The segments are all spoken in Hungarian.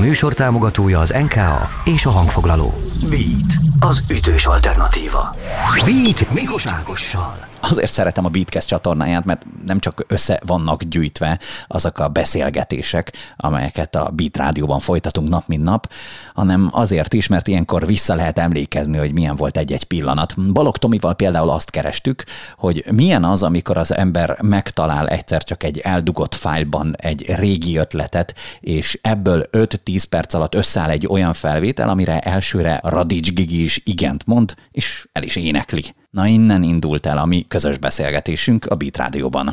műsor támogatója az NKA és a hangfoglaló. Beat, az ütős alternatíva. Beat Mikos Ágossal. Azért szeretem a Beatcast csatornáját, mert nem csak össze vannak gyűjtve azok a beszélgetések, amelyeket a Beat rádióban folytatunk nap mint nap, hanem azért is, mert ilyenkor vissza lehet emlékezni, hogy milyen volt egy-egy pillanat. Balog Tomival például azt kerestük, hogy milyen az, amikor az ember megtalál egyszer csak egy eldugott fájlban egy régi ötletet, és ebből 5-10 perc alatt összeáll egy olyan felvétel, amire elsőre Radics Gigi is igent mond, és el is énekli. Na innen indult el a mi közös beszélgetésünk a Beat Rádióban.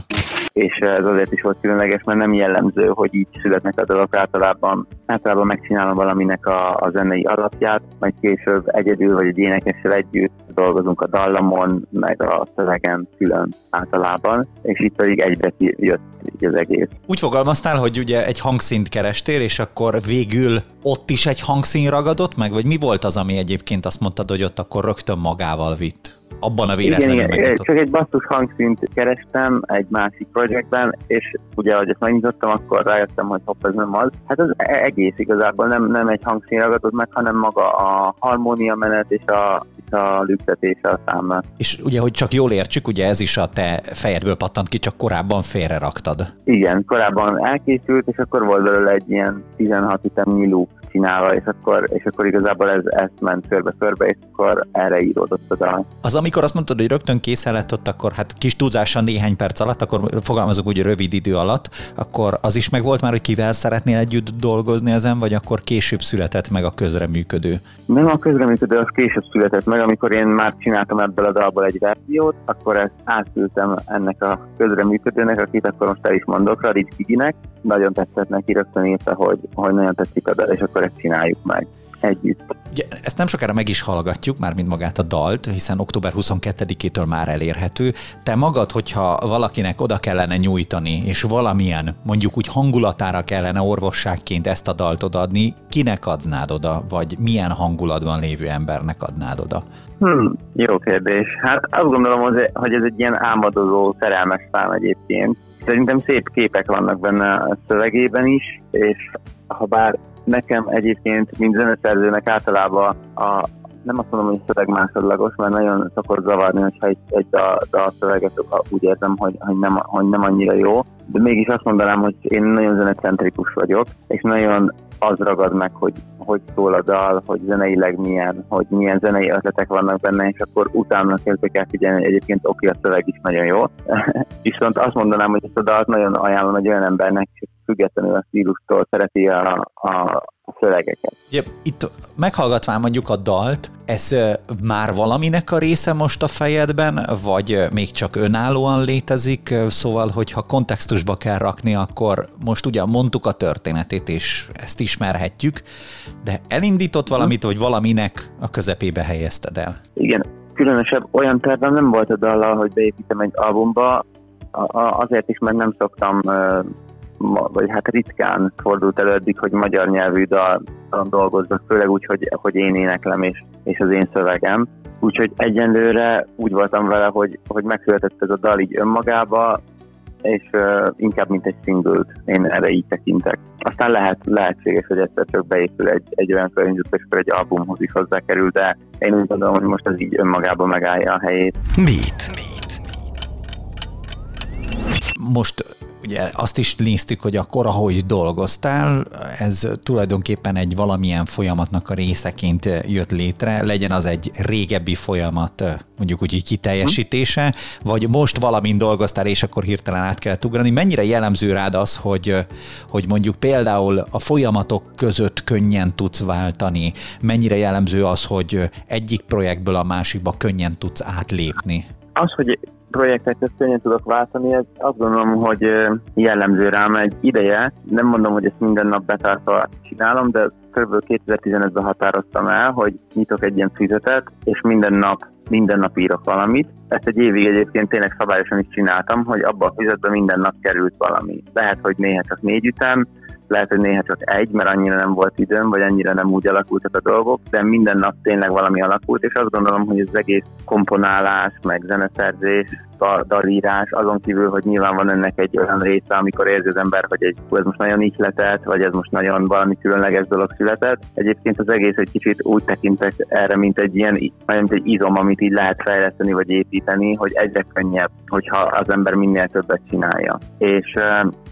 És ez azért is volt különleges, mert nem jellemző, hogy így születnek a dolgok általában. Általában megcsinálom valaminek a, a zenei alapját, majd később egyedül vagy egy énekessel együtt dolgozunk a dallamon, meg a szövegen külön általában, és itt pedig egybe jött így az egész. Úgy fogalmaztál, hogy ugye egy hangszínt kerestél, és akkor végül ott is egy hangszín ragadott meg, vagy mi volt az, ami egyébként azt mondtad, hogy ott akkor rögtön magával vitt? Abban a véletlenül igen, igen, csak egy basszus hangszínt kerestem egy másik projektben, és ugye, ahogy ezt megnyitottam, akkor rájöttem, hogy hopp, ez nem az. Hát az e- egész igazából nem, nem egy hangszín ragadott meg, hanem maga a harmónia menet és a, a lüktetése a számnak. És ugye, hogy csak jól értsük, ugye ez is a te fejedből pattant ki, csak korábban félre raktad. Igen, korábban elkészült, és akkor volt belőle egy ilyen 16 ütemnyi loop csinálva, és akkor, és akkor igazából ez ezt ment körbe-körbe, és akkor erre íródott a dal. Az, amikor azt mondtad, hogy rögtön készen lett ott, akkor hát kis túlzással néhány perc alatt, akkor fogalmazok úgy rövid idő alatt, akkor az is meg volt már, hogy kivel szeretnél együtt dolgozni ezen, vagy akkor később született meg a közreműködő? Nem a közreműködő, az később született meg, amikor én már csináltam ebből a dalból egy verziót, akkor ezt átküldtem ennek a közreműködőnek, akit akkor most el is mondok, Radics Kiginek, nagyon tetszett neki, rögtön írta, hogy, hogy nagyon tetszik a dal, és akkor ezt csináljuk meg együtt. Ugye, ezt nem sokára meg is hallgatjuk, már mint magát a dalt, hiszen október 22-től már elérhető. Te magad, hogyha valakinek oda kellene nyújtani, és valamilyen, mondjuk úgy hangulatára kellene orvosságként ezt a dalt odaadni, kinek adnád oda, vagy milyen hangulatban lévő embernek adnád oda? Hmm, jó kérdés. Hát azt gondolom, hogy ez egy ilyen álmodozó, szerelmes szám egyébként. Szerintem szép képek vannak benne a szövegében is, és ha bár nekem egyébként, mint zeneszerzőnek általában a, nem azt mondom, hogy szöveg másodlagos, mert nagyon szokott zavarni, hogyha egy, egy dal, dal szöveget úgy érzem, hogy, hogy, nem, hogy nem annyira jó. De mégis azt mondanám, hogy én nagyon zenecentrikus vagyok, és nagyon az ragad meg, hogy hogy szól a dal, hogy zeneileg milyen, hogy milyen zenei ötletek vannak benne, és akkor utána kezdek el figyelni, egyébként oké, a szöveg is nagyon jó. Viszont azt mondanám, hogy ezt a dalt nagyon ajánlom egy olyan embernek, függetlenül a stílustól szereti a, a a szövegeket. Ugye, itt meghallgatván mondjuk a dalt, ez már valaminek a része most a fejedben, vagy még csak önállóan létezik, szóval, hogyha kontextusba kell rakni, akkor most ugye mondtuk a történetét, és ezt ismerhetjük, de elindított valamit, vagy valaminek a közepébe helyezted el? Igen, különösebb olyan tervem nem volt a dallal, hogy beépítem egy albumba, azért is, mert nem szoktam vagy hát ritkán fordult elő eddig, hogy magyar nyelvű dal dolgoznak, főleg úgy, hogy, hogy én éneklem és, és az én szövegem. Úgyhogy egyenlőre úgy voltam vele, hogy, hogy megszületett ez a dal így önmagába, és uh, inkább mint egy singlet, én erre így tekintek. Aztán lehet, lehetséges, hogy egyszer csak beépül egy, egy olyan környezet, és akkor egy albumhoz is hozzákerül, de én úgy gondolom, hogy most ez így önmagában megállja a helyét. Mit? Mit? Most ugye azt is néztük, hogy akkor, ahogy dolgoztál, ez tulajdonképpen egy valamilyen folyamatnak a részeként jött létre, legyen az egy régebbi folyamat, mondjuk úgy kiteljesítése, vagy most valamin dolgoztál, és akkor hirtelen át kellett ugrani. Mennyire jellemző rád az, hogy, hogy mondjuk például a folyamatok között könnyen tudsz váltani? Mennyire jellemző az, hogy egyik projektből a másikba könnyen tudsz átlépni? Az, hogy projektekhez könnyen tudok váltani, ez azt gondolom, hogy jellemző rám egy ideje. Nem mondom, hogy ezt minden nap betartva csinálom, de kb. 2015-ben határoztam el, hogy nyitok egy ilyen füzetet, és minden nap minden nap írok valamit. Ezt egy évig egyébként tényleg szabályosan is csináltam, hogy abba a füzetben minden nap került valami. Lehet, hogy néha csak négy ütem, lehet, hogy néha csak egy, mert annyira nem volt időm, vagy annyira nem úgy alakultak a dolgok, de minden nap tényleg valami alakult, és azt gondolom, hogy az egész komponálás, meg zeneszerzés, dalírás, azon kívül, hogy nyilván van ennek egy olyan része, amikor érzi az ember, hogy egy, ez most nagyon ihletett, vagy ez most nagyon valami különleges dolog született. Egyébként az egész egy kicsit úgy tekintek erre, mint egy ilyen, mint egy izom, amit így lehet fejleszteni, vagy építeni, hogy egyre könnyebb, hogyha az ember minél többet csinálja. És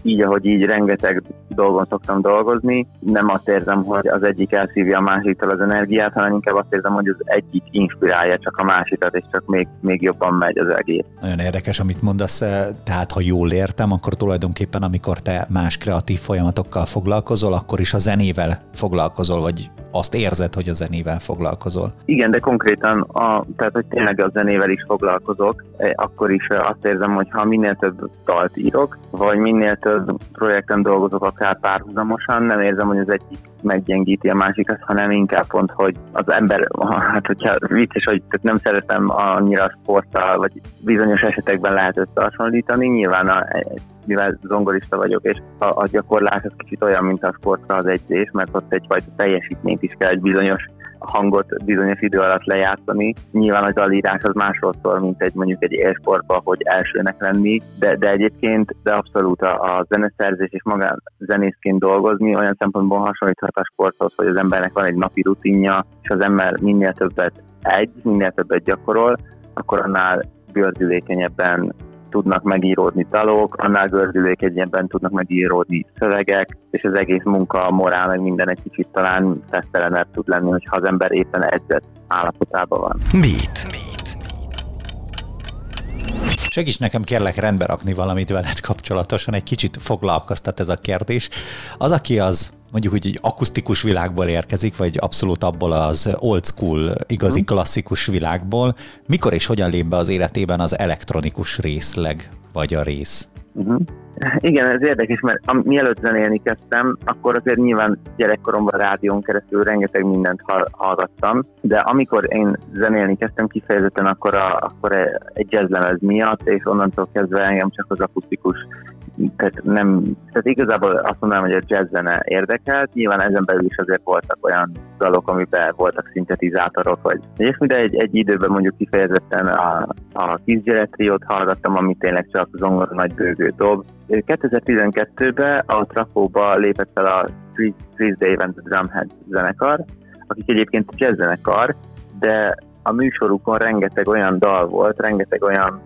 így, ahogy így rengeteg dolgon szoktam dolgozni, nem azt érzem, hogy az egyik elszívja a másiktól az energiát, hanem inkább azt érzem, hogy az egyik inspirálja csak a másikat, és csak még, még jobban megy az egész. Nagyon érdekes, amit mondasz, tehát ha jól értem, akkor tulajdonképpen amikor te más kreatív folyamatokkal foglalkozol, akkor is a zenével foglalkozol, vagy azt érzed, hogy a zenével foglalkozol. Igen, de konkrétan, a, tehát hogy tényleg a zenével is foglalkozok, eh, akkor is azt érzem, hogy ha minél több dalt írok, vagy minél több projekten dolgozok akár párhuzamosan, nem érzem, hogy az egyik meggyengíti a másikat, hanem inkább pont, hogy az ember, hát hogyha vicces, hogy nem szeretem annyira a sporttal, vagy bizonyos esetekben lehet összehasonlítani, nyilván a, mivel zongorista vagyok, és a, a gyakorlás az kicsit olyan, mint a sportra az egyzés, mert ott egyfajta teljesítményt is kell egy bizonyos hangot bizonyos idő alatt lejátszani. Nyilván az alírás az másról szól, mint egy mondjuk egy élsportban, hogy elsőnek lenni, de, de egyébként de abszolút a, a zeneszerzés és magán zenészként dolgozni olyan szempontból hasonlíthat a sporthoz, hogy az embernek van egy napi rutinja, és az ember minél többet egy, minél többet gyakorol, akkor annál gördülékenyebben tudnak megíródni dalok, annál gördülékenyebben tudnak megíródni szövegek, és az egész munka, a morál, meg minden egy kicsit talán fesztelenebb tud lenni, hogyha az ember éppen edzett állapotában van. Mit? Mit? Segíts nekem kérlek rendbe rakni valamit veled kapcsolatosan, egy kicsit foglalkoztat ez a kérdés. Az, aki az mondjuk úgy egy akusztikus világból érkezik, vagy abszolút abból az old school, igazi mhm. klasszikus világból, mikor és hogyan lép be az életében az elektronikus részleg, vagy a rész? Uh-huh. Igen, ez érdekes, mert am- mielőtt zenélni kezdtem, akkor azért nyilván gyerekkoromban rádión keresztül rengeteg mindent hallgattam, de amikor én zenélni kezdtem kifejezetten, akkor, a, akkor egy jazzlemez miatt, és onnantól kezdve engem csak az akusztikus tehát nem, tehát igazából azt mondanám, hogy a jazz zene érdekelt, nyilván ezen belül is azért voltak olyan dalok, amiben voltak szintetizátorok, vagy ilyesmi, de egy, egy időben mondjuk kifejezetten a, a Kiss triót hallgattam, ami tényleg csak zongora nagy bőgő dob. 2012-ben a Trafóba lépett fel a Chris Dave and the Drumhead zenekar, akik egyébként jazz zenekar, de a műsorukon rengeteg olyan dal volt, rengeteg olyan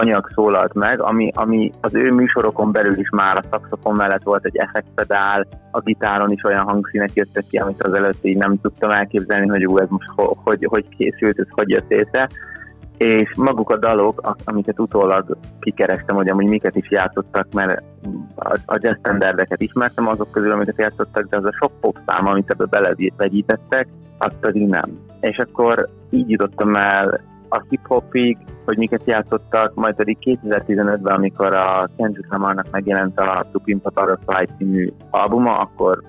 anyag szólalt meg, ami, ami az ő műsorokon belül is már a szakszofon mellett volt egy effektpedál, a gitáron is olyan hangszínek jöttek ki, amit az előtt így nem tudtam elképzelni, hogy ú, ez most ho, hogy, hogy készült, ez hogy jött észre. És maguk a dalok, amiket utólag kikerestem, hogy amúgy miket is játszottak, mert a, jazz standardeket ismertem azok közül, amiket játszottak, de az a sok pop szám, amit ebbe belevegyítettek, azt pedig nem. És akkor így jutottam el a hip-hopig, hogy miket játszottak, majd pedig 2015-ben, amikor a Kendrick Lamarnak megjelent a Supreme Butterfly című albuma, akkor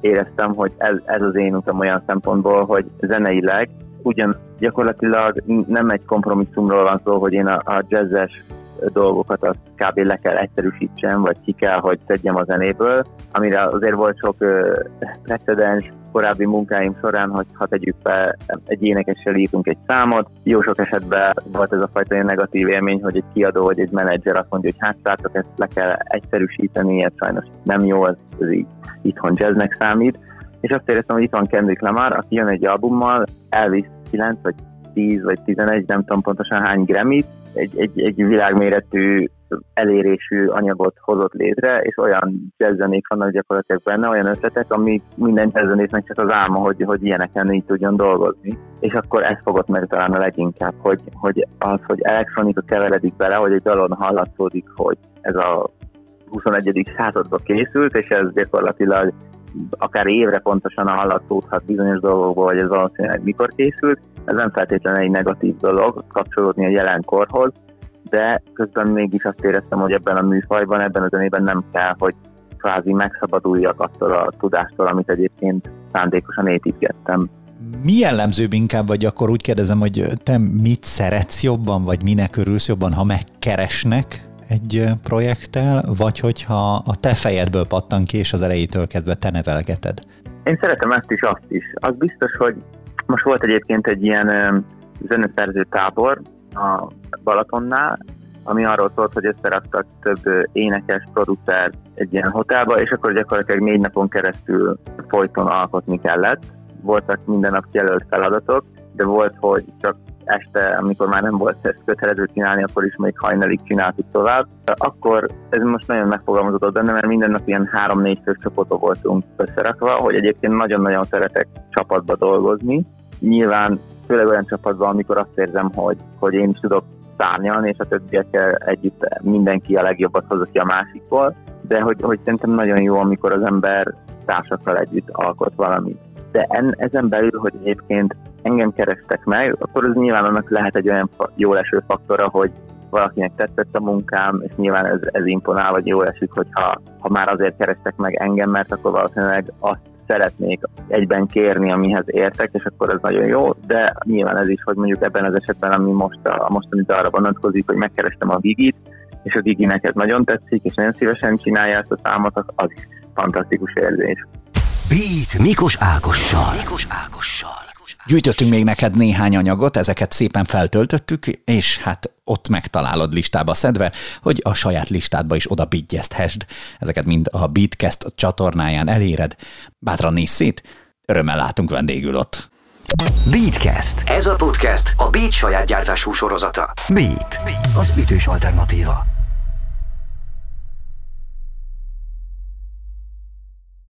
éreztem, hogy ez, ez az én utam olyan szempontból, hogy zeneileg ugyan gyakorlatilag nem egy kompromisszumról van szó, hogy én a, a jazzes dolgokat azt kb. le kell egyszerűsítsem, vagy ki kell, hogy tegyem a zenéből, amire azért volt sok precedens korábbi munkáim során, hogy ha tegyük be, egy énekessel írtunk egy számot, jó sok esetben volt ez a fajta negatív élmény, hogy egy kiadó vagy egy menedzser azt mondja, hogy hát látok, ezt le kell egyszerűsíteni, ez sajnos nem jó, ez, ez így itthon jazznek számít, és azt éreztem, hogy itt van Kendrick Lamar, aki jön egy albummal, elvisz 9 vagy 10 vagy 11, nem tudom pontosan hány Grammy, egy, egy, egy világméretű elérésű anyagot hozott létre, és olyan jazzzenék vannak gyakorlatilag benne, olyan ötletek, ami minden jazzzenésznek csak az álma, hogy, hogy ilyeneken így tudjon dolgozni. És akkor ez fogott meg talán a leginkább, hogy, hogy az, hogy elektronika keveredik bele, hogy egy dalon hallatszódik, hogy ez a 21. században készült, és ez gyakorlatilag akár évre pontosan hallatszódhat bizonyos dolgokból, hogy ez valószínűleg mikor készült. Ez nem feltétlenül egy negatív dolog kapcsolódni a jelenkorhoz, de közben mégis azt éreztem, hogy ebben a műfajban, ebben a zenében nem kell, hogy kvázi megszabaduljak attól a tudástól, amit egyébként szándékosan építgettem. Mi jellemzőbb inkább, vagy akkor úgy kérdezem, hogy te mit szeretsz jobban, vagy minek örülsz jobban, ha megkeresnek egy projekttel, vagy hogyha a te fejedből pattan ki, és az elejétől kezdve te nevelgeted? Én szeretem ezt is, azt is. Az biztos, hogy most volt egyébként egy ilyen zeneszerző tábor a Balatonnál, ami arról szólt, hogy összeraktak több énekes, producer egy ilyen hotelba, és akkor gyakorlatilag négy napon keresztül folyton alkotni kellett. Voltak minden nap jelölt feladatok, de volt, hogy csak este, amikor már nem volt ezt kötelező csinálni, akkor is még hajnalig csináltuk tovább. Akkor ez most nagyon megfogalmazott benne, mert minden nap ilyen három-négy fős csapatok voltunk összerakva, hogy egyébként nagyon-nagyon szeretek csapatba dolgozni. Nyilván főleg olyan csapatban, amikor azt érzem, hogy, hogy én is tudok szárnyalni, és a többiekkel együtt mindenki a legjobbat hozza ki a másikból, de hogy, hogy szerintem nagyon jó, amikor az ember társakkal együtt alkot valamit. De en, ezen belül, hogy egyébként engem kerestek meg, akkor az nyilván annak lehet egy olyan jó eső faktora, hogy valakinek tetszett a munkám, és nyilván ez, ez imponál, vagy jó esik, hogyha ha már azért kerestek meg engem, mert akkor valószínűleg azt szeretnék egyben kérni, amihez értek, és akkor ez nagyon jó, de nyilván ez is, hogy mondjuk ebben az esetben, ami most a, mostani arra vonatkozik, hogy megkerestem a Gigit, és a Gigi neked nagyon tetszik, és nagyon szívesen csinálja ezt a számot, az is fantasztikus érzés. Beat Mikos Ákossal. Mikos Ákossal. Gyűjtöttünk még neked néhány anyagot, ezeket szépen feltöltöttük, és hát ott megtalálod listába szedve, hogy a saját listádba is oda bigyezthesd. Ezeket mind a Beatcast csatornáján eléred. Bátran nézz szét, örömmel látunk vendégül ott. Beatcast. Ez a podcast a Beat saját gyártású sorozata. Beat, az ütős alternatíva.